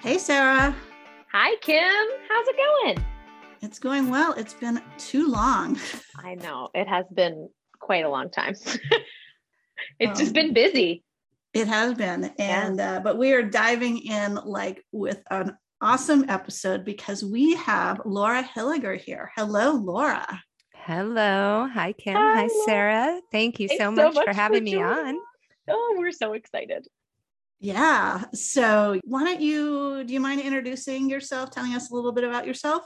Hey, Sarah. Hi, Kim. How's it going? It's going well. It's been too long. I know it has been quite a long time. it's Um, just been busy. It has been. And, uh, but we are diving in like with an awesome episode because we have Laura Hilliger here. Hello, Laura. Hello. Hi, Kim. Hi, Hi, Sarah. Thank you Thanks so much, for having me joining on. Oh, we're so excited. Yeah. So why don't you, do you mind introducing yourself, telling us a little bit about yourself?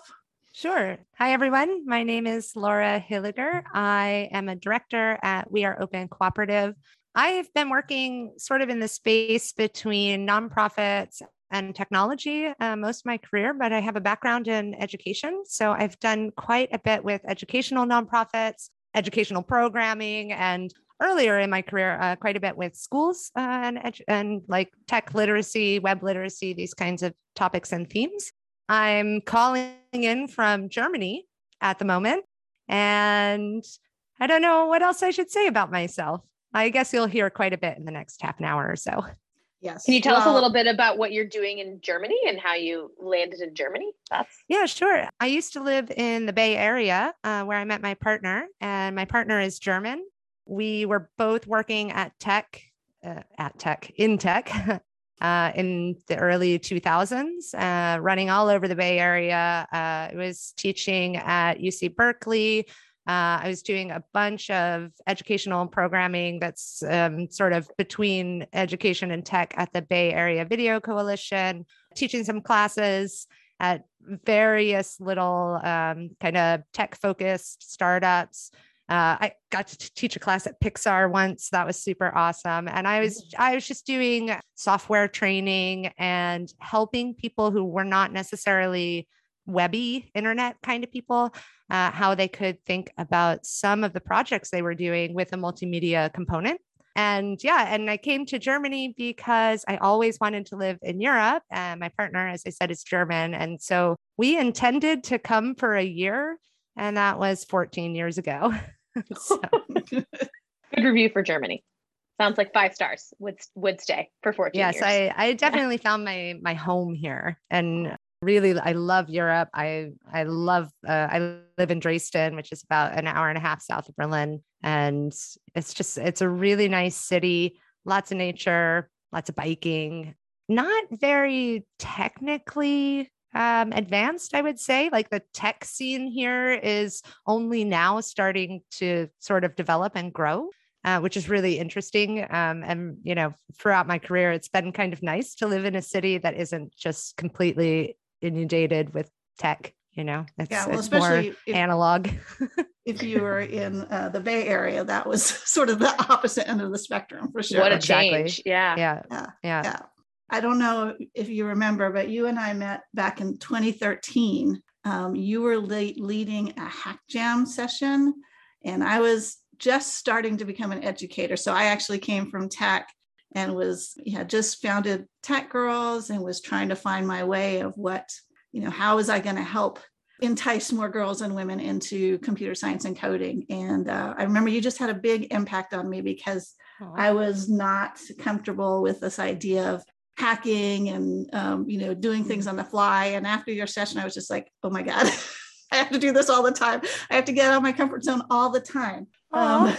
Sure. Hi, everyone. My name is Laura Hilliger. I am a director at We Are Open Cooperative. I've been working sort of in the space between nonprofits and technology uh, most of my career, but I have a background in education. So I've done quite a bit with educational nonprofits, educational programming, and earlier in my career, uh, quite a bit with schools uh, and, edu- and like tech literacy, web literacy, these kinds of topics and themes. I'm calling in from Germany at the moment. And I don't know what else I should say about myself. I guess you'll hear quite a bit in the next half an hour or so. Yes. Can you tell us a little bit about what you're doing in Germany and how you landed in Germany? That's Yeah, sure. I used to live in the Bay Area uh, where I met my partner, and my partner is German. We were both working at tech, uh, at tech, in tech. Uh, in the early 2000s, uh, running all over the Bay Area. Uh, I was teaching at UC Berkeley. Uh, I was doing a bunch of educational programming that's um, sort of between education and tech at the Bay Area Video Coalition, teaching some classes at various little um, kind of tech focused startups. Uh, I got to teach a class at Pixar once. That was super awesome. And I was I was just doing software training and helping people who were not necessarily webby internet kind of people uh, how they could think about some of the projects they were doing with a multimedia component. And yeah, and I came to Germany because I always wanted to live in Europe. And my partner, as I said, is German. And so we intended to come for a year, and that was 14 years ago. so, good review for Germany. Sounds like five stars. Would would stay for 14 yes, years. I, I definitely found my my home here. And really I love Europe. I I love uh, I live in Dresden, which is about an hour and a half south of Berlin. And it's just it's a really nice city, lots of nature, lots of biking, not very technically um, advanced, I would say. Like the tech scene here is only now starting to sort of develop and grow. Uh, which is really interesting. Um, and you know, throughout my career, it's been kind of nice to live in a city that isn't just completely inundated with tech. You know, it's, Yeah, well, it's more especially if, analog. if you were in uh, the Bay Area, that was sort of the opposite end of the spectrum for sure. what a exactly. change. Yeah. yeah, Yeah, yeah, yeah. I don't know if you remember, but you and I met back in 2013. Um, you were le- leading a hack jam session, and I was just starting to become an educator. So I actually came from tech and was yeah just founded Tech Girls and was trying to find my way of what you know how was I going to help entice more girls and women into computer science and coding. And uh, I remember you just had a big impact on me because. I was not comfortable with this idea of hacking and um, you know doing things on the fly. And after your session, I was just like, oh my god, I have to do this all the time. I have to get out of my comfort zone all the time. Um,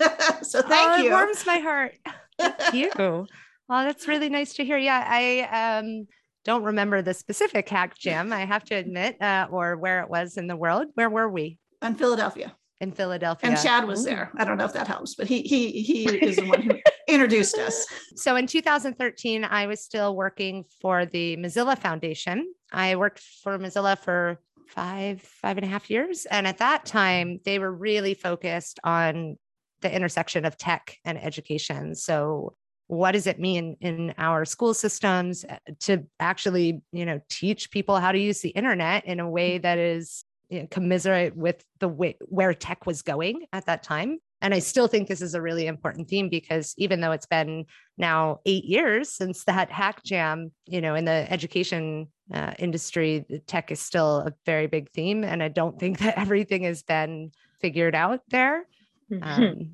so thank oh, you. It warms my heart. Thank you. Well, that's really nice to hear. Yeah, I um, don't remember the specific hack jam, I have to admit, uh, or where it was in the world. Where were we? in Philadelphia, In Philadelphia. and Chad was there. I don't know if that helps, but he he he is the one who introduced us. So in 2013, I was still working for the Mozilla Foundation. I worked for Mozilla for five, five and a half years. And at that time, they were really focused on the intersection of tech and education. So what does it mean in our school systems uh, to actually, you know, teach people how to use the internet in a way that is you know, commiserate with the way where tech was going at that time? And I still think this is a really important theme because even though it's been now eight years since that hack jam, you know, in the education uh, industry, the tech is still a very big theme. And I don't think that everything has been figured out there. Um,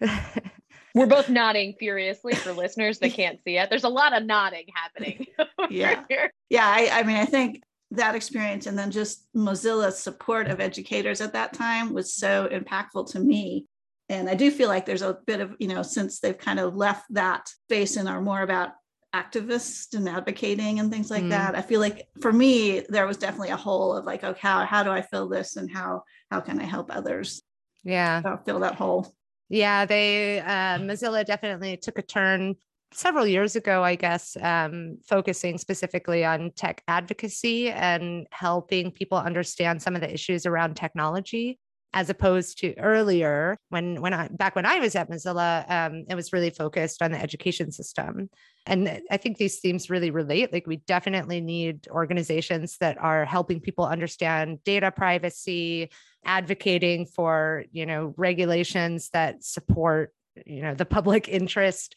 yeah. We're both nodding furiously for listeners that can't see it. There's a lot of nodding happening. yeah. Here. Yeah. I, I mean, I think that experience and then just Mozilla's support of educators at that time was so impactful to me. And I do feel like there's a bit of, you know, since they've kind of left that space and are more about activists and advocating and things like mm. that. I feel like for me, there was definitely a hole of like, okay, how, how do I fill this and how how can I help others? Yeah. So fill that hole. Yeah, they uh, Mozilla definitely took a turn several years ago, I guess, um, focusing specifically on tech advocacy and helping people understand some of the issues around technology as opposed to earlier when when I back when I was at Mozilla, um, it was really focused on the education system. And I think these themes really relate. Like we definitely need organizations that are helping people understand data privacy, advocating for you know regulations that support you know the public interest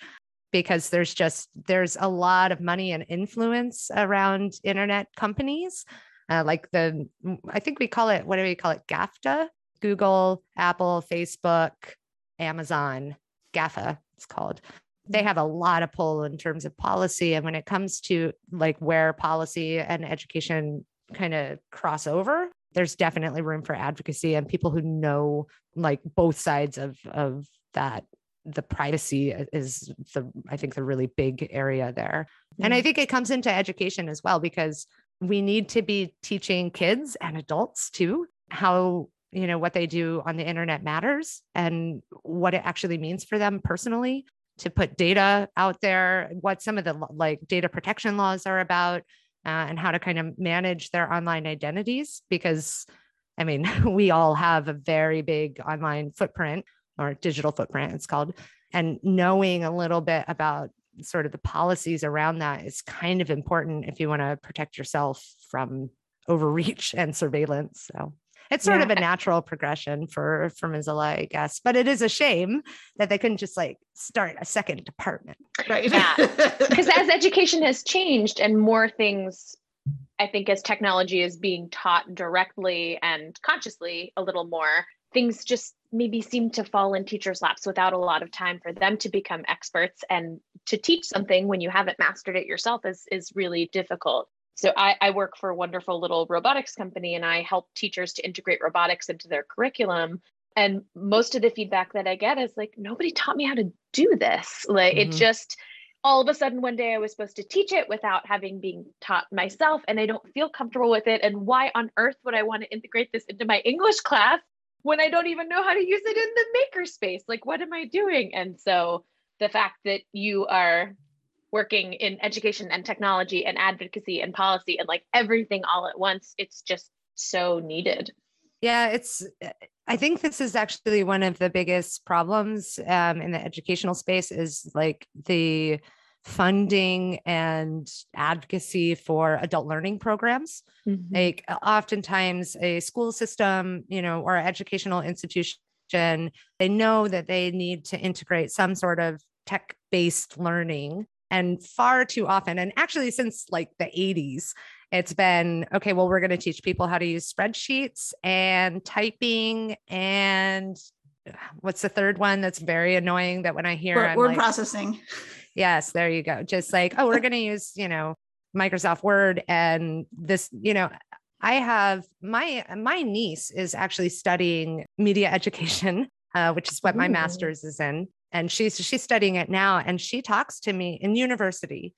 because there's just there's a lot of money and influence around internet companies uh, like the i think we call it what do we call it gafta Google, Apple, Facebook, Amazon, GAFA, it's called. They mm-hmm. have a lot of pull in terms of policy. And when it comes to like where policy and education kind of cross over, there's definitely room for advocacy and people who know like both sides of, of that the privacy is the i think the really big area there mm-hmm. and i mm-hmm. think it comes into education as well because we need to be teaching kids and adults too how you know what they do on the internet matters and what it actually means for them personally to put data out there what some of the like data protection laws are about uh, and how to kind of manage their online identities because i mean we all have a very big online footprint or digital footprint it's called. And knowing a little bit about sort of the policies around that is kind of important if you want to protect yourself from overreach and surveillance so it's sort yeah. of a natural progression for for Mozilla, I guess. But it is a shame that they couldn't just like start a second department. Right. Yeah. Because as education has changed and more things I think as technology is being taught directly and consciously a little more, things just maybe seem to fall in teachers' laps without a lot of time for them to become experts and to teach something when you haven't mastered it yourself is is really difficult. So I, I, work for a wonderful little robotics company and I help teachers to integrate robotics into their curriculum. And most of the feedback that I get is like, nobody taught me how to do this. Like mm-hmm. it just all of a sudden one day I was supposed to teach it without having been taught myself and I don't feel comfortable with it. And why on earth would I want to integrate this into my English class when I don't even know how to use it in the makerspace? Like, what am I doing? And so the fact that you are working in education and technology and advocacy and policy and like everything all at once it's just so needed yeah it's i think this is actually one of the biggest problems um, in the educational space is like the funding and advocacy for adult learning programs mm-hmm. like oftentimes a school system you know or educational institution they know that they need to integrate some sort of tech based learning and far too often, and actually since like the 80s, it's been okay, well, we're going to teach people how to use spreadsheets and typing and what's the third one that's very annoying that when I hear word, word like, processing. Yes, there you go. Just like, oh, we're going to use, you know, Microsoft Word and this, you know, I have my my niece is actually studying media education, uh, which is what Ooh. my master's is in and she's she's studying it now and she talks to me in university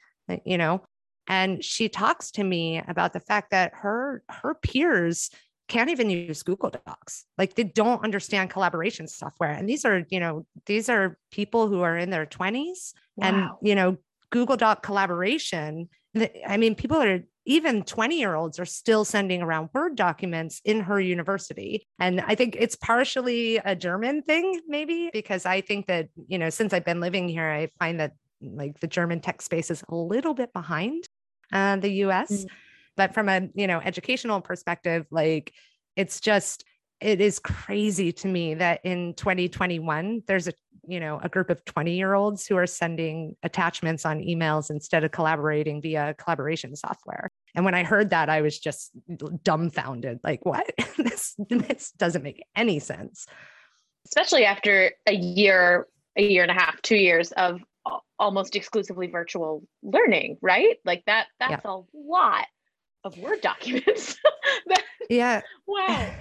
you know and she talks to me about the fact that her her peers can't even use google docs like they don't understand collaboration software and these are you know these are people who are in their 20s wow. and you know google doc collaboration i mean people are even 20 year olds are still sending around Word documents in her university. And I think it's partially a German thing, maybe, because I think that, you know, since I've been living here, I find that like the German tech space is a little bit behind uh, the US. Mm. But from a, you know, educational perspective, like it's just, it is crazy to me that in 2021 there's a you know a group of 20 year olds who are sending attachments on emails instead of collaborating via collaboration software and when i heard that i was just dumbfounded like what this this doesn't make any sense especially after a year a year and a half, two years of almost exclusively virtual learning, right? Like that, that's yeah. a lot of Word documents. yeah. Wow.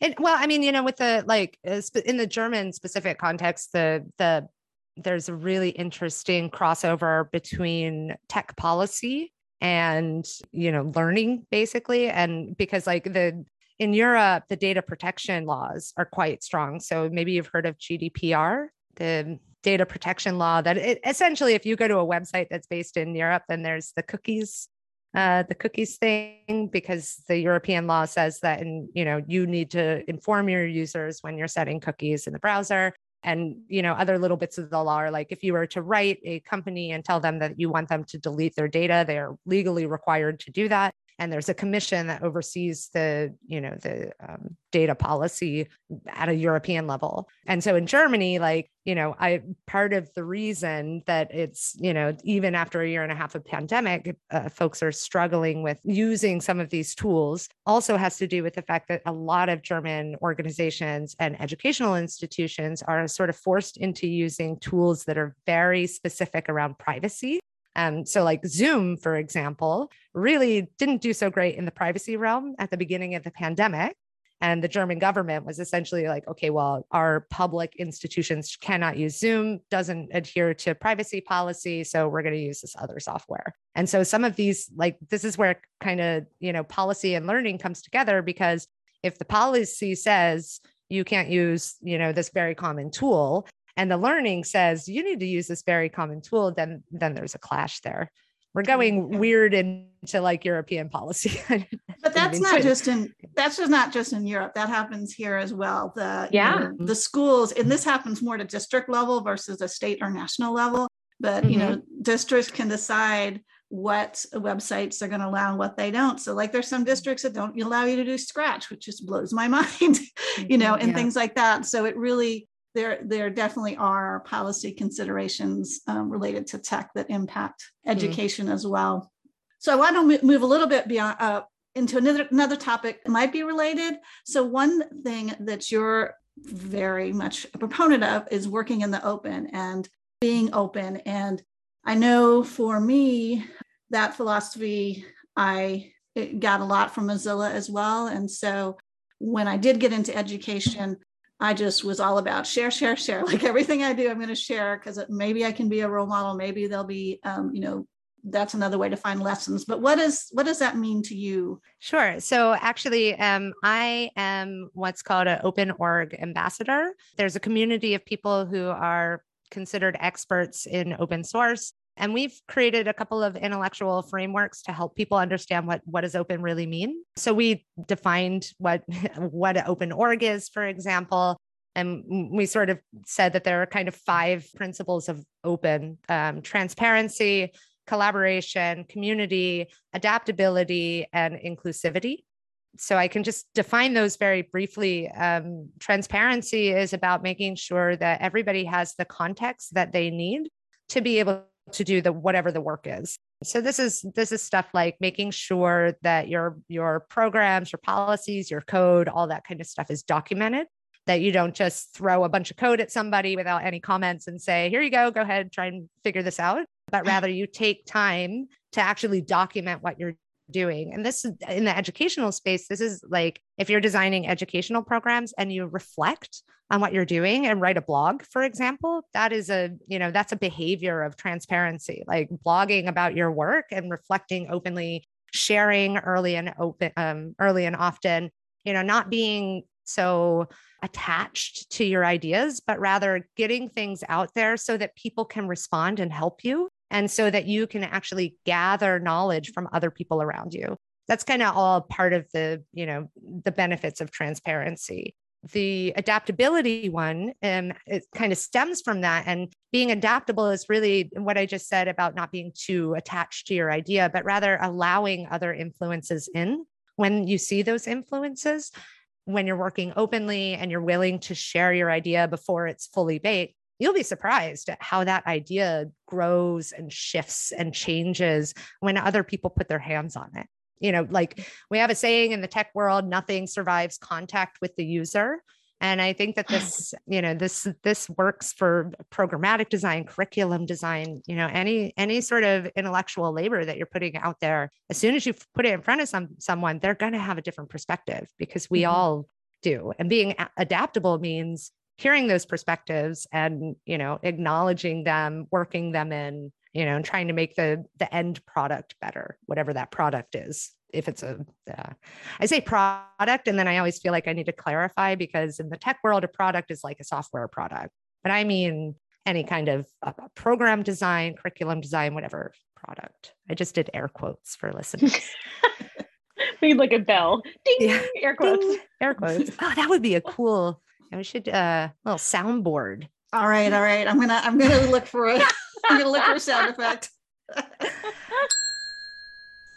And well, I mean, you know, with the like uh, in the German specific context, the the there's a really interesting crossover between tech policy and you know learning basically. And because like the in Europe the data protection laws are quite strong. So maybe you've heard of GDPR the data protection law that it, essentially if you go to a website that's based in Europe then there's the cookies uh, the cookies thing because the European law says that and you know you need to inform your users when you're setting cookies in the browser. And you know other little bits of the law are like if you were to write a company and tell them that you want them to delete their data they are legally required to do that and there's a commission that oversees the you know the um, data policy at a european level. And so in germany like you know i part of the reason that it's you know even after a year and a half of pandemic uh, folks are struggling with using some of these tools also has to do with the fact that a lot of german organizations and educational institutions are sort of forced into using tools that are very specific around privacy um, so, like Zoom, for example, really didn't do so great in the privacy realm at the beginning of the pandemic. And the German government was essentially like, okay, well, our public institutions cannot use Zoom, doesn't adhere to privacy policy. So we're going to use this other software. And so some of these, like, this is where kind of, you know, policy and learning comes together because if the policy says you can't use, you know, this very common tool, and the learning says you need to use this very common tool, then then there's a clash there. We're going weird into like European policy. but that's not just in that's just not just in Europe. That happens here as well. The yeah you know, the schools, and this happens more to district level versus a state or national level. But mm-hmm. you know, mm-hmm. districts can decide what websites they're going to allow and what they don't. So, like, there's some districts that don't allow you to do Scratch, which just blows my mind, you know, and yeah. things like that. So, it really there, there definitely are policy considerations um, related to tech that impact mm-hmm. education mm-hmm. as well. So I want to move a little bit beyond uh, into another another topic that might be related. So one thing that you're very much a proponent of is working in the open and being open. And I know for me, that philosophy I got a lot from Mozilla as well. And so when I did get into education, I just was all about share, share, share. Like everything I do, I'm going to share because maybe I can be a role model. Maybe there'll be, um, you know, that's another way to find lessons. But what is what does that mean to you? Sure. So actually, um, I am what's called an open org ambassador. There's a community of people who are considered experts in open source and we've created a couple of intellectual frameworks to help people understand what, what does open really mean. So we defined what, what an open org is, for example. And we sort of said that there are kind of five principles of open um, transparency, collaboration, community, adaptability, and inclusivity. So I can just define those very briefly. Um, transparency is about making sure that everybody has the context that they need to be able to do the whatever the work is. So this is this is stuff like making sure that your your programs your policies your code all that kind of stuff is documented that you don't just throw a bunch of code at somebody without any comments and say here you go go ahead try and figure this out. But rather you take time to actually document what you're doing. And this is in the educational space, this is like if you're designing educational programs and you reflect on what you're doing and write a blog, for example, that is a, you know, that's a behavior of transparency, like blogging about your work and reflecting openly, sharing early and open, um, early and often, you know, not being so attached to your ideas, but rather getting things out there so that people can respond and help you and so that you can actually gather knowledge from other people around you. That's kind of all part of the you know the benefits of transparency. The adaptability one um, it kind of stems from that and being adaptable is really what i just said about not being too attached to your idea but rather allowing other influences in. When you see those influences when you're working openly and you're willing to share your idea before it's fully baked you'll be surprised at how that idea grows and shifts and changes when other people put their hands on it. You know, like we have a saying in the tech world nothing survives contact with the user. and i think that this you know this this works for programmatic design curriculum design you know any any sort of intellectual labor that you're putting out there as soon as you put it in front of some someone they're going to have a different perspective because we mm-hmm. all do and being adaptable means hearing those perspectives and you know acknowledging them working them in you know and trying to make the the end product better whatever that product is. If it's a uh, I say product and then i always feel like i need to clarify because in the tech world a product is like a software product. But i mean any kind of uh, program design curriculum design whatever product. I just did air quotes for listeners. We need like a bell. Ding yeah. air quotes. Ding, air quotes. Oh that would be a cool we should uh little soundboard all right all right i'm gonna i'm gonna look for it i'm gonna look for a sound effect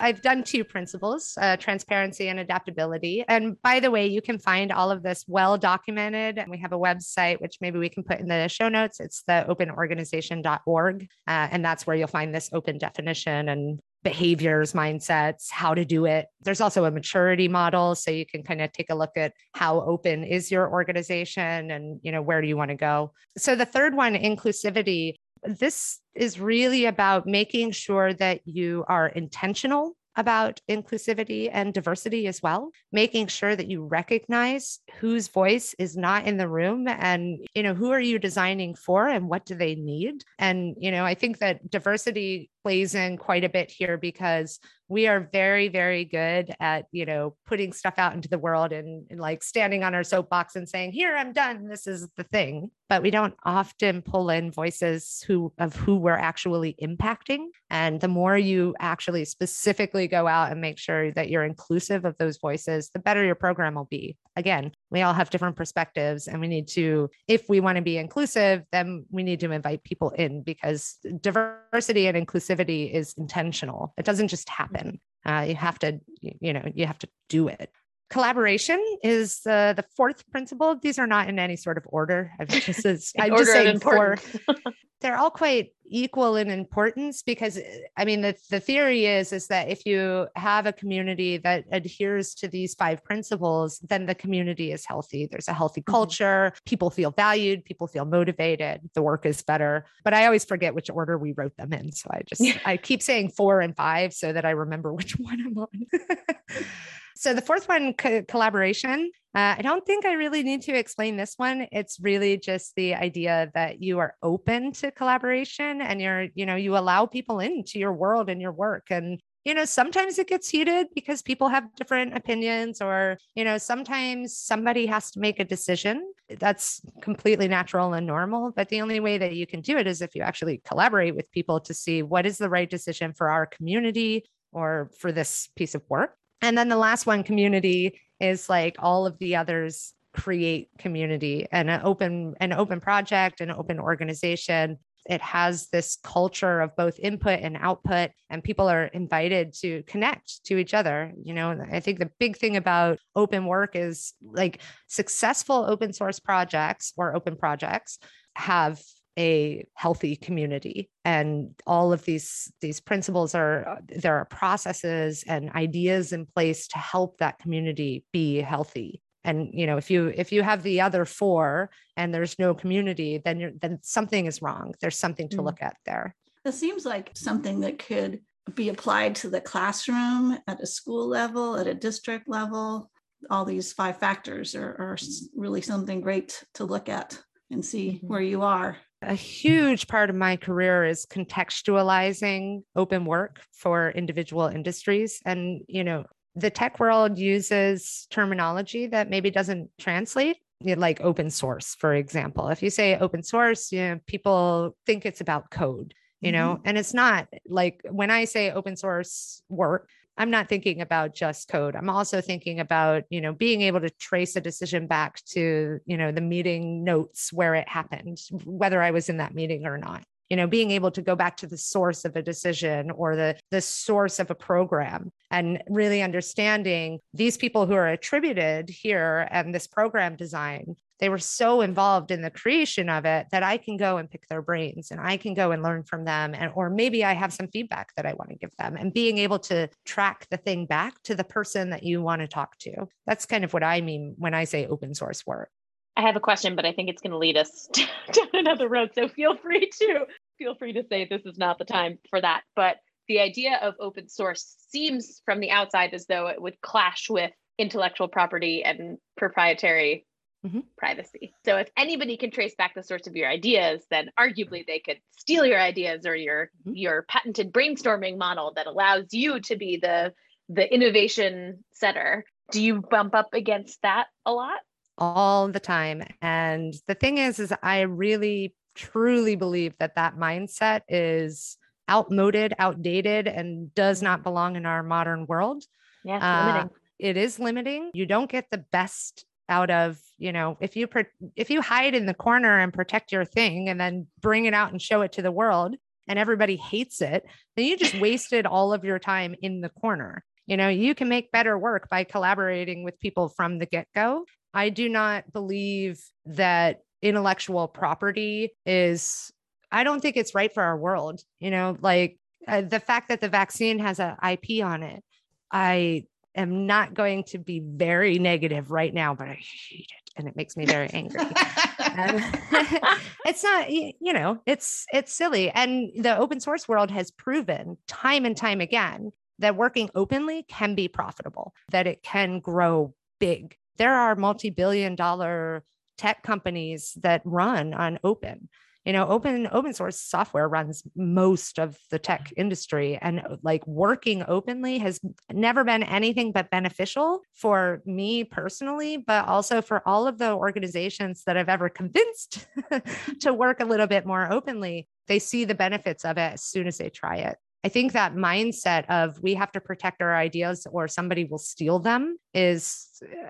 I've done two principles, uh, transparency and adaptability. And by the way, you can find all of this well documented. And we have a website, which maybe we can put in the show notes. It's the openorganization.org. Uh, and that's where you'll find this open definition and behaviors, mindsets, how to do it. There's also a maturity model. So you can kind of take a look at how open is your organization and, you know, where do you want to go? So the third one, inclusivity, this is really about making sure that you are intentional about inclusivity and diversity as well making sure that you recognize whose voice is not in the room and you know who are you designing for and what do they need and you know i think that diversity plays in quite a bit here because we are very very good at you know putting stuff out into the world and, and, like standing on our soapbox and saying here i'm done. This is the thing. But we don't often pull in voices who of who we're actually impacting. And the more you actually specifically go out and make sure that you're inclusive of those voices the better your program will be. Again we all have different perspectives and we need to if we want to be inclusive then we need to invite people in because diversity and inclusivity is intentional. It doesn't just happen. Uh, you have to you know you have to do it. Collaboration is uh, the fourth principle. These are not in any sort of order. I've just i'm just saying four. they're all quite equal in importance because eh, i mean the, the theory is is that if you have a community that adheres to these five principles then the community is healthy. There's a healthy mm-hmm. culture. Mm-hmm. people feel valued. People feel motivated. The work is better. But i always forget which order we wrote them in. So i just i keep saying four and five so that i remember which one i'm on so the fourth one, co- collaboration. Uh, I don't think I really need to explain this one. It's really just the idea that you are open to collaboration and you're, you know, you allow people into your world and your work. And, you know, sometimes it gets heated because people have different opinions, or, you know, sometimes somebody has to make a decision. That's completely natural and normal. But the only way that you can do it is if you actually collaborate with people to see what is the right decision for our community or for this piece of work. And then the last one, community, is like all of the others create community and an open an open project an open organization. It has this culture of both input and output and people are invited to connect to each other you know? I think the big thing about open work is like successful open source projects or open projects have a healthy community. And all of these these principles are uh, there are processes and ideas in place to help that community be healthy. And you know if you if you have the other four and there's no community then you're then something is wrong. There's something to mm. look at there. It seems like something that could be applied to the classroom at a school level at a district level. All these five factors are, are really something great to look at and see mm-hmm. where you are a huge part of my career is contextualizing open work for individual industries. And, you know, the tech world uses terminology that maybe doesn't translate like open source for example if you say open source you know people think it's about code you know mm-hmm. and it's not like when i say open source work I'm not thinking about just code. I'm also thinking about, you know, being able to trace a decision back to, you know, the meeting notes where it happened, whether I was in that meeting or not. You know, being able to go back to the source of a decision or the the source of a program and really understanding these people who are attributed here and this program design they were so involved in the creation of it that I can go and pick their brains and I can go and learn from them and or maybe I have some feedback that I want to give them and being able to track the thing back to the person that you want to talk to. That's kind of what I mean when I say open source work. I have a question, but I think it's going to lead us down another road. So feel free to feel free to say this is not the time for that. But the idea of open source seems from the outside as though it would clash with intellectual property and proprietary mm-hmm. privacy. So if anybody can trace back the source of your ideas, then arguably they could steal your ideas or your mm-hmm. your patented brainstorming model that allows you to be the the innovation setter. Do you bump up against that a lot? All the time. And the thing is is I really truly believe that that mindset is outmoded, outdated and does not belong in our modern world. Yeah, uh, limiting. It is limiting. You don't get the best out of you know if you if you hide in the corner and protect your thing and then bring it out and show it to the world and everybody hates it then you just wasted all of your time in the corner. You know you can make better work by collaborating with people from the get-go. I do not believe that intellectual property is i don't think it's right for our world you know like uh, the fact that the vaccine has an ip on it i am not going to be very negative right now, but I hate it and it makes me very angry. Um, it's not, you know, it's it's silly. And the open source world has proven time and time again that working openly can be profitable, that it can grow big. There are multi-billion dollar tech companies that run on open you know open open source software runs most of the tech industry and uh, like working openly has never been anything but beneficial for me personally but also for all of the organizations that i've ever convinced to work a little bit more openly. They see the benefits of it as soon as they try it I think that mindset of we have to protect our ideas or somebody will steal them is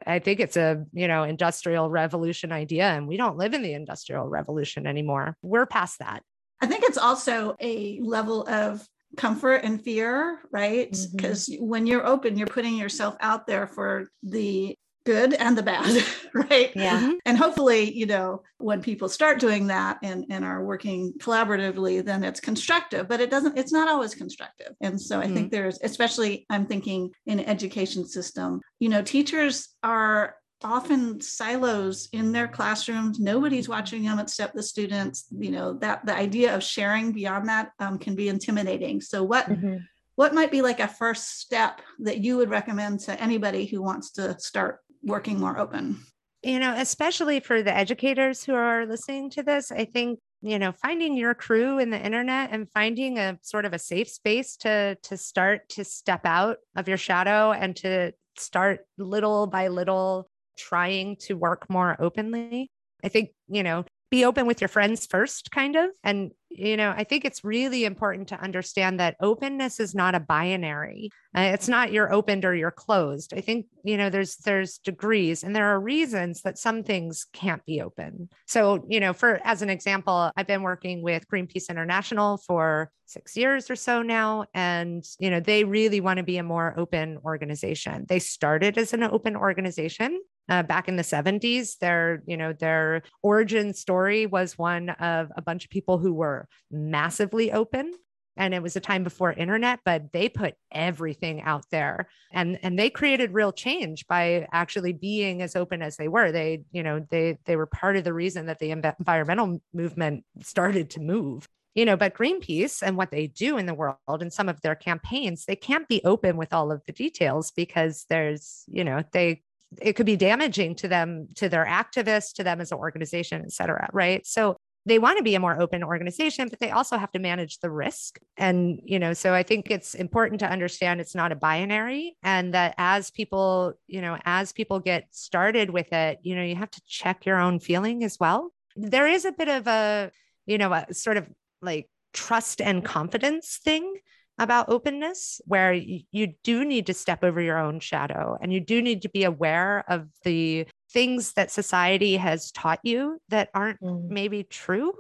I think it's a, you know, industrial revolution idea and we don't live in the industrial revolution anymore. We're past that. I think it's also a level of comfort and fear, right? Because mm-hmm. when you're open, you're putting yourself out there for the good and the bad, right? Yeah. Mm-hmm. And hopefully, you know, when people start doing that and, and are working collaboratively, then it's constructive, but it doesn't, it's not always constructive. And so I mm-hmm. think there's, especially I'm thinking in education system, you know, teachers are often silos in their classrooms nobody's watching them except the students you know that the idea of sharing beyond that um, can be intimidating so what mm-hmm what might be like a first step that you would recommend to anybody who wants to start working more open? You know, especially for the educators who are listening to this, I think you know finding your crew in the internet and finding a sort of a safe space to to start to step out of your shadow and to start little by little trying to work more openly i think you know be open with your friends first kind of. And you know i think it's really important to understand that openness is not a binary. Uh, it's not you're opened or you're closed. I think you know there's there's degrees and there are reasons that some things can't be open. So you know for as an example i've been working with greenpeace international for 6 years or so now. And you know they really want to be a more open organization. They started as an open organization uh, back in the 70s their you know their origin story was one of a bunch of people who were massively open. And it was a time before internet but they put everything out there. And and they created real change by actually being as open as they were. They you know they they were part of the reason that the environmental movement started to move. You know but greenpeace and what they do in the world and some of their campaigns they can't be open with all of the details because there's you know they it could be damaging to them, to their activists, to them as an organization, et cetera. Right. So they want to be a more open organization, but they also have to manage the risk. And, you know, so I think it's important to understand it's not a binary and that as people, you know, as people get started with it, you know, you have to check your own feeling as well. There is a bit of a, you know, a sort of like trust and confidence thing about openness where you, you do need to step over your own shadow and you do need to be aware of the things that society has taught you that aren't mm. maybe true.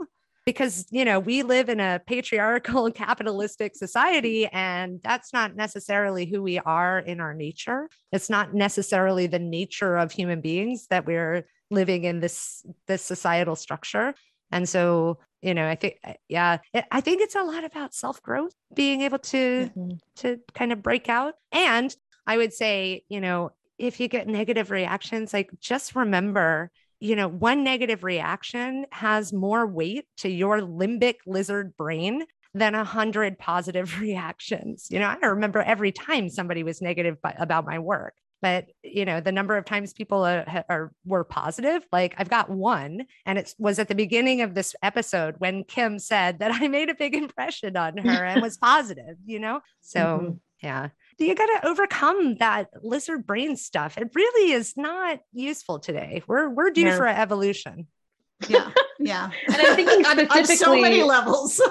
Because you know we live in a patriarchal capitalistic society and that's not necessarily who we are in our nature. It's not necessarily the nature of human beings that we're living in this this societal structure and so you know i think yeah i think it's a lot about self growth being able to mm-hmm. to kind of break out and i would say you know if you get negative reactions like just remember you know, one negative reaction has more weight to your limbic lizard brain than a hundred positive reactions. You know, I remember every time somebody was negative by, about my work, but you know, the number of times people are, are were positive, like I've got one, and it was at the beginning of this episode when Kim said that I made a big impression on her and was positive. You know, so mm-hmm. yeah. You got to overcome that lizard brain stuff. It really is not useful today. We're we're due yeah. for evolution yeah yeah and i'm thinking specifically on, so many levels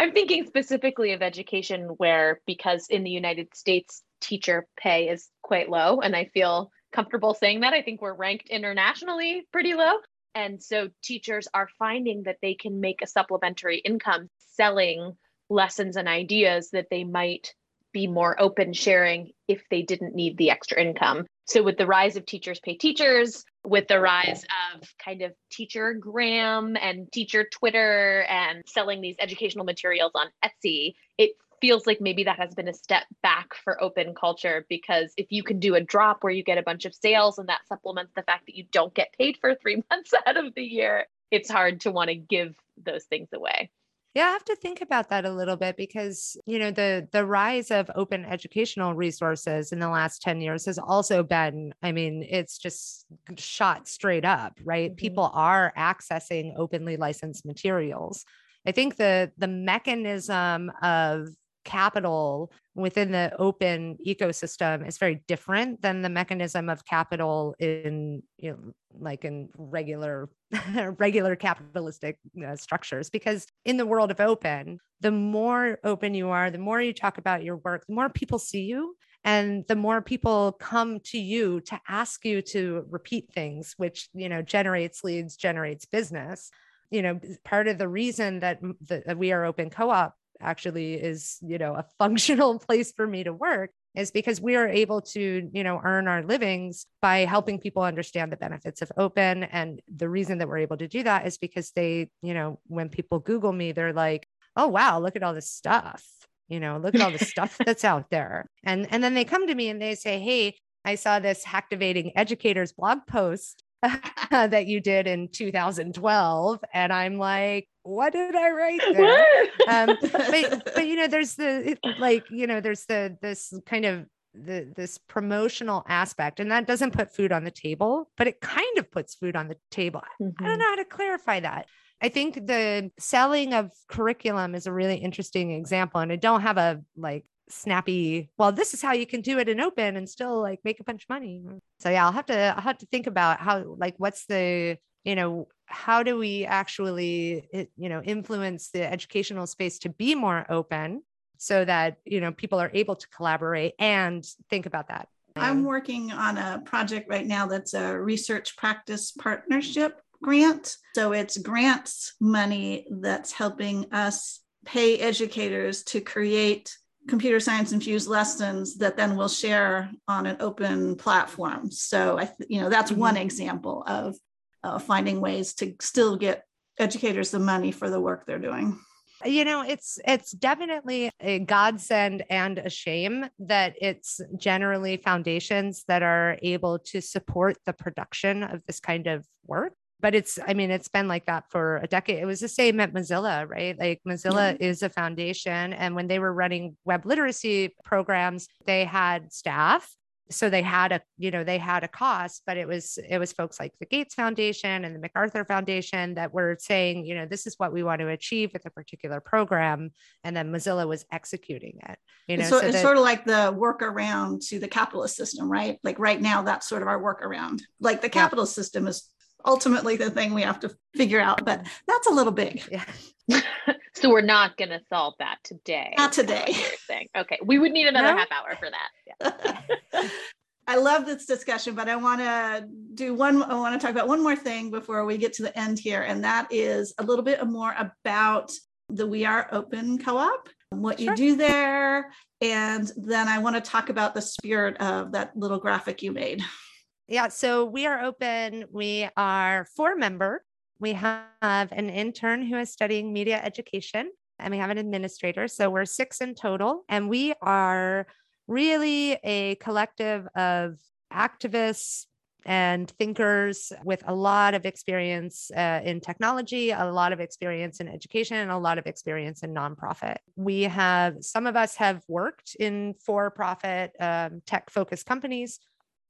i'm thinking specifically of education where because in the united states teacher pay is quite low and i feel comfortable saying that i think we're ranked internationally pretty low and so teachers are finding that they can make a supplementary income selling lessons and ideas that they might be more open sharing if they didn't need the extra income. So, with the rise of teachers pay teachers, with the rise of kind of teacher gram and teacher Twitter and selling these educational materials on Etsy, it feels like maybe that has been a step back for open culture because if you can do a drop where you get a bunch of sales and that supplements the fact that you don't get paid for three months out of the year, it's hard to want to give those things away. Yeah, I have to think about that a little bit because, you know, the the rise of open educational resources in the last 10 years has also been, I mean, it's just shot straight up, right? Mm-hmm. People are accessing openly licensed materials. I think the the mechanism of capital within the open ecosystem is very different than the mechanism of capital in you know like in regular regular capitalistic uh, structures. Because in the world of open the more open you are the more you talk about your work the more people see you and the more people come to you to ask you to repeat things which you know generates leads generates business. You know part of the reason that, that we are open co-op actually is you know a functional place for me to work is because we are able to you know earn our livings by helping people understand the benefits of open. And the reason that we're able to do that is because they you know when people google me they're like oh wow look at all this stuff. You know look at all the stuff that's out there. And and then they come to me and they say hey i saw this activating educators blog post that you did in 2012 and i'm like what did i write there um, but but you know there's the like you know there's the this kind of the this promotional aspect and that doesn't put food on the table but it kind of puts food on the table mm-hmm. i don't mm-hmm. know how to clarify that i think the selling of curriculum is a really interesting example and i don't have a like snappy well this is how you can do it in open and still like make a bunch of money so yeah i'll have to i'll have to think about how like what's the you know how do we actually you know influence the educational space to be more open so that you know people are able to collaborate and think about that i'm working on a project right now that's a research practice partnership grant so it's grants money that's helping us pay educators to create computer science infused lessons that then we'll share on an open platform. So I, th- you know, that's mm-hmm. one example of uh, finding ways to still get educators the money for the work they're doing. You know, it's it's definitely a godsend and a shame that it's generally foundations that are able to support the production of this kind of work but it's i mean it's been like that for a decade it was the same at mozilla right like mozilla yeah. is a foundation and when they were running web literacy programs they had staff so they had a you know they had a cost but it was it was folks like the gates foundation and the macarthur foundation that were saying you know this is what we want to achieve with a particular program and then mozilla was executing it you know so, so it's that, sort of like the workaround to the capitalist system right like right now that's sort of our workaround like the capitalist yeah. system is ultimately the thing we have to figure out, but that's a little big. Yeah. so we're not going to solve that today. Not today. Okay. We would need another no? half hour for that. Yeah. I love this discussion, but I want to do one. I want to talk about one more thing before we get to the end here, and that is a little bit more about the We Are Open co-op, what sure. you do there, and then I want to talk about the spirit of that little graphic you made. Yeah, so we are open. We are four member. We have an intern who is studying media education, and we have an administrator. So we're six in total, and we are really a collective of activists, and thinkers with a lot of experience uh, in technology, a lot of experience in education, and a lot of experience in nonprofit. We have some of us have worked in for profit um, tech focused companies.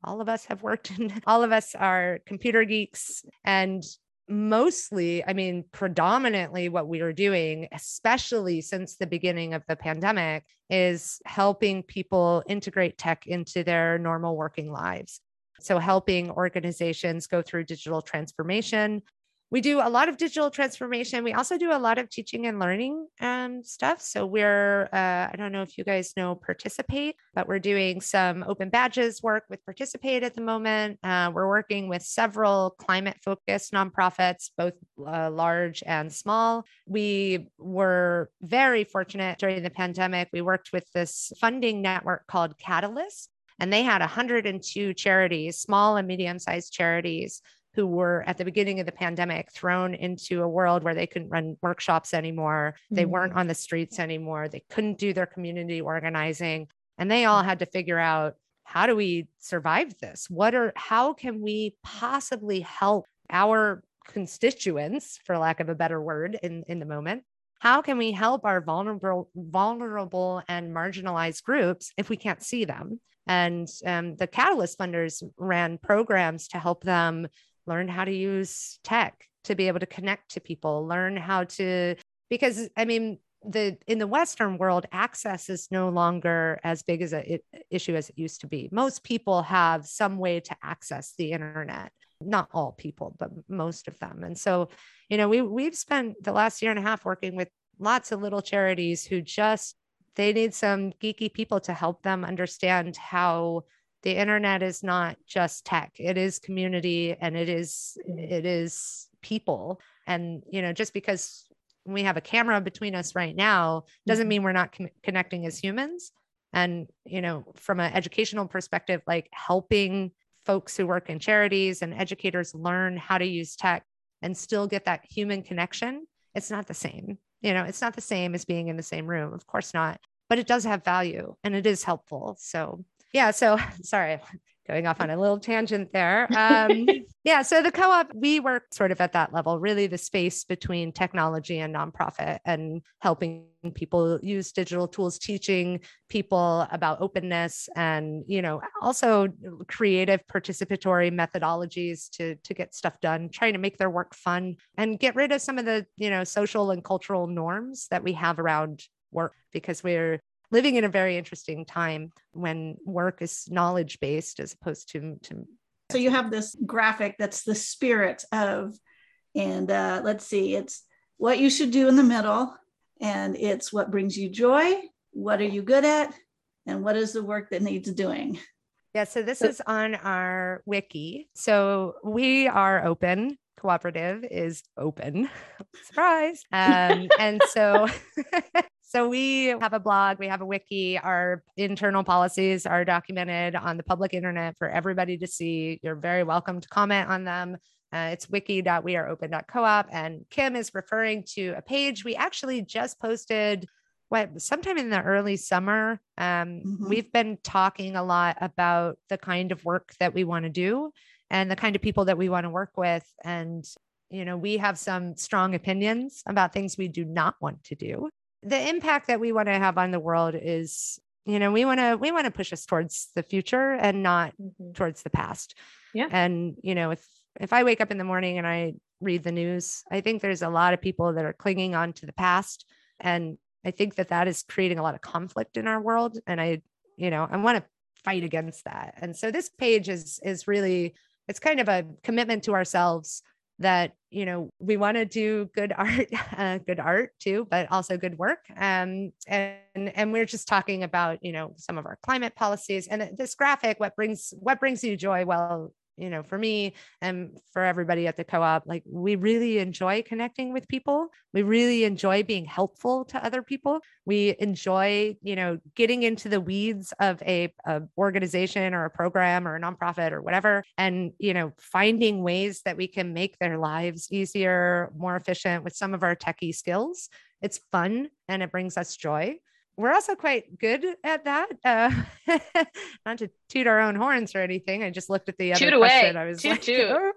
All of us have worked in, all of us are computer geeks. And mostly, I mean, predominantly what we are doing, especially since the beginning of the pandemic, is helping people integrate tech into their normal working lives. So, helping organizations go through digital transformation. We do a lot of digital transformation. We also do a lot of teaching and learning um, stuff. So, we're, uh, I don't know if you guys know Participate, but we're doing some open badges work with Participate at the moment. Uh, we're working with several climate focused nonprofits, both uh, large and small. We were very fortunate during the pandemic. We worked with this funding network called Catalyst and they had 102 charities, small and medium sized charities, who were at the beginning of the pandemic thrown into a world where they couldn't run workshops anymore. They mm-hmm. weren't on the streets anymore. They couldn't do their community organizing. And they all had to figure out how do we survive this? What are, how can we possibly help our constituents, for lack of a better word, in, in the moment? How can we help our vulnerable, vulnerable and marginalized groups if we can't see them? And um, the Catalyst funders ran programs to help them learn how to use tech to be able to connect to people, learn how to, because I mean, the in the western world access is no longer as big as an issue as it used to be. Most people have some way to access the internet. Not all people but most of them. And so you know we we've spent the last year and a half working with lots of little charities who just they need some geeky people to help them understand how the internet is not just tech it is community and it is it is people. And you know just because we have a camera between us right now doesn't mm-hmm. mean we're not con- connecting as humans. And you know from an educational perspective like helping folks who work in charities and educators learn how to use tech and still get that human connection it's not the same. You know it's not the same as being in the same room of course not but it does have value and it is helpful. So yeah so sorry going off on a little tangent there. Um, yeah so the co-op we work sort of at that level really the space between technology and nonprofit and helping people use digital tools teaching people about openness and you know also creative participatory methodologies to to get stuff done trying to make their work fun and get rid of some of the you know social and cultural norms that we have around work because we're living in a very interesting time when work is knowledge based as opposed to, to so you have this graphic that's the spirit of and uh, let's see it's what you should do in the middle and it's what brings you joy what are you good at and what is the work that needs doing. Yeah so this is on our wiki. So we are open. Cooperative is open. Surprise. Um, and so So we have a blog, we have a wiki, our internal policies are documented on the public internet for everybody to see. You're very welcome to comment on them. Uh, it's wiki.weareopen.coop. And Kim is referring to a page we actually just posted what sometime in the early summer. Um, mm-hmm. We've been talking a lot about the kind of work that we want to do and the kind of people that we want to work with. And, you know, we have some strong opinions about things we do not want to do the impact that we want to have on the world is you know we want to we want to push us towards the future and not mm-hmm. towards the past. Yeah. And you know if if i wake up in the morning and i read the news i think there's a lot of people that are clinging on to the past. And i think that that is creating a lot of conflict in our world. And i you know i want to fight against that. And so this page is is really it's kind of a commitment to ourselves that you know we want to do good art uh, good art too but also good work um, and and we're just talking about you know some of our climate policies and this graphic what brings what brings you joy well you know, for me and for everybody at the co op, like we really enjoy connecting with people. We really enjoy being helpful to other people. We enjoy, you know, getting into the weeds of a, a organization or a program or a nonprofit or whatever, and, you know, finding ways that we can make their lives easier, more efficient with some of our techie skills. It's fun and it brings us joy we're also quite good at that. Uh, not to toot our own horns or anything. I just looked at the other Toot question. I was Toot, like, toot. "Oh."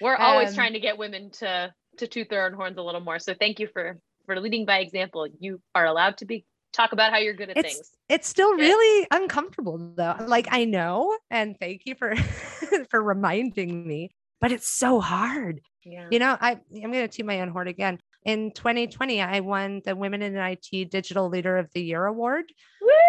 We're always Um, trying to get women to to toot their own horns a little more. So thank you for for leading by example. You are allowed to be talk about how you're good at It's- things. it's still Yeah. really uncomfortable though. Like I know, and thank you for for reminding me. But it's so hard. Yeah. You know, I I'm going to toot my own horn again. In 2020, I won the Women in IT Digital Leader of the Year award.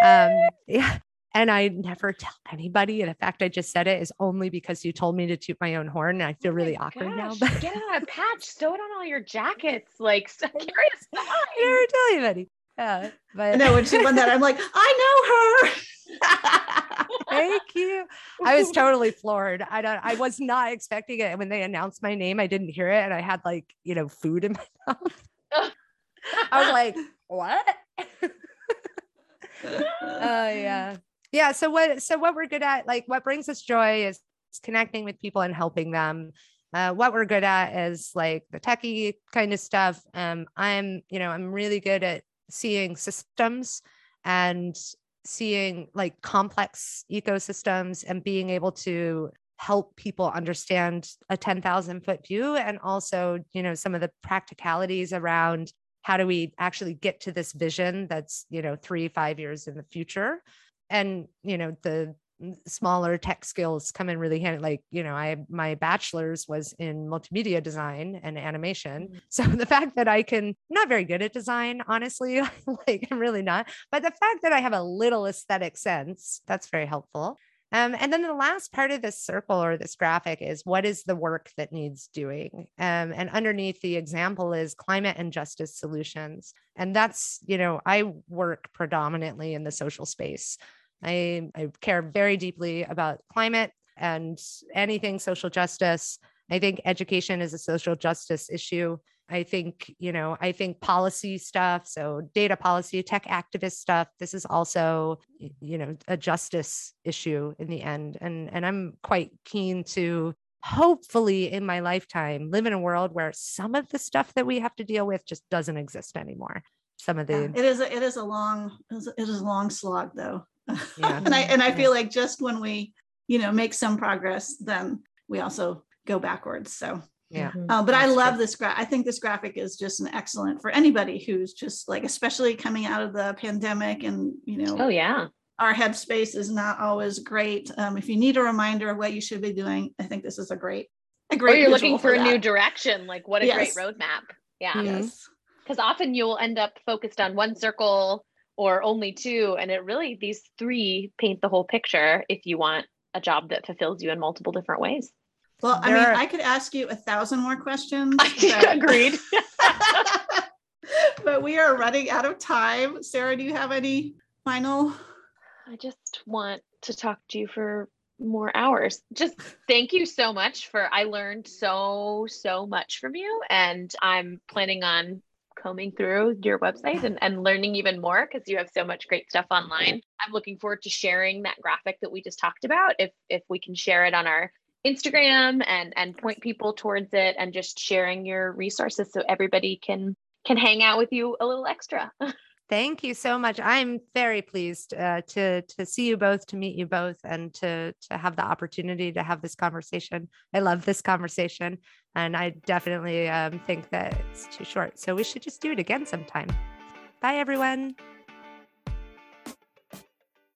Um, yeah. And I never tell anybody. And the fact I just said it is only because you told me to toot my own horn. And I feel Oh really awkward now. gosh, But Get it on a patch, sew it on all your jackets. Like so curious. I never tell anybody. Yeah. But I know when she won that, I'm like, I know her. thank you. I was totally floored. I don't I was not expecting it. When they announced my name, I didn't hear it. And I had like, you know, food in my mouth. I was like, what? Oh yeah. Yeah. So what so what we're good at, like what brings us joy is connecting with people and helping them. Uh, what we're good at is like the techie kind of stuff. Um, I'm, you know, I'm really good at seeing systems and seeing like complex ecosystems and being able to help people understand a 10,000 foot view and also, you know, some of the practicalities around how do we actually get to this vision that's, you know, three, five years in the future. And, you know, the smaller tech skills come in really handy. Like, you know, I my bachelor's was in multimedia design and animation. So the fact that I can I'm not very good at design, honestly, like I'm really not. But the fact that I have a little aesthetic sense, that's very helpful. Um, and then the last part of this circle or this graphic is what is the work that needs doing? Um, and underneath the example is climate and justice solutions. And that's, you know, I work predominantly in the social space. I, I care very deeply about climate and anything social justice. I think education is a social justice issue. I think, you know, I think policy stuff, so data policy, tech activist stuff, this is also, you know, a justice issue in the end. And and I'm quite keen to hopefully in my lifetime live in a world where some of the stuff that we have to deal with just doesn't exist anymore. Some of Yeah, the it is a, it is a long it is a, it is a long slog though Yeah. and i and i feel like just when we you know make some progress then we also go backwards so yeah. Mhm. uh, but i That's true. love this gra- i think this graphic is just an excellent for anybody who's just like especially coming out of the pandemic and you know Oh yeah. our headspace is not always great um, if you need a reminder of what you should be doing i think this is a great a great. Or you're looking for a new direction. Like what a Yes. great roadmap. Yeah. Yes because often you'll end up focused on one circle or only two and it really these three paint the whole picture if you want a job that fulfills you in multiple different ways well i mean are- i could ask you a thousand more questions but- agreed but we are running out of time. Sarah, do you have any final? i just want to talk to you for more hours just thank you so much for i learned so so much from you and i'm planning on combing through your website and, and learning even more because you have so much great stuff online. I'm looking forward to sharing that graphic that we just talked about if if we can share it on our instagram and and point people towards it and just sharing your resources so everybody can can hang out with you a little extra Thank you so much. I'm very pleased uh, to to see you both, to meet you both, and to to have the opportunity to have this conversation. I love this conversation, and I definitely um, think that it's too short. So we should just do it again sometime. Bye, everyone.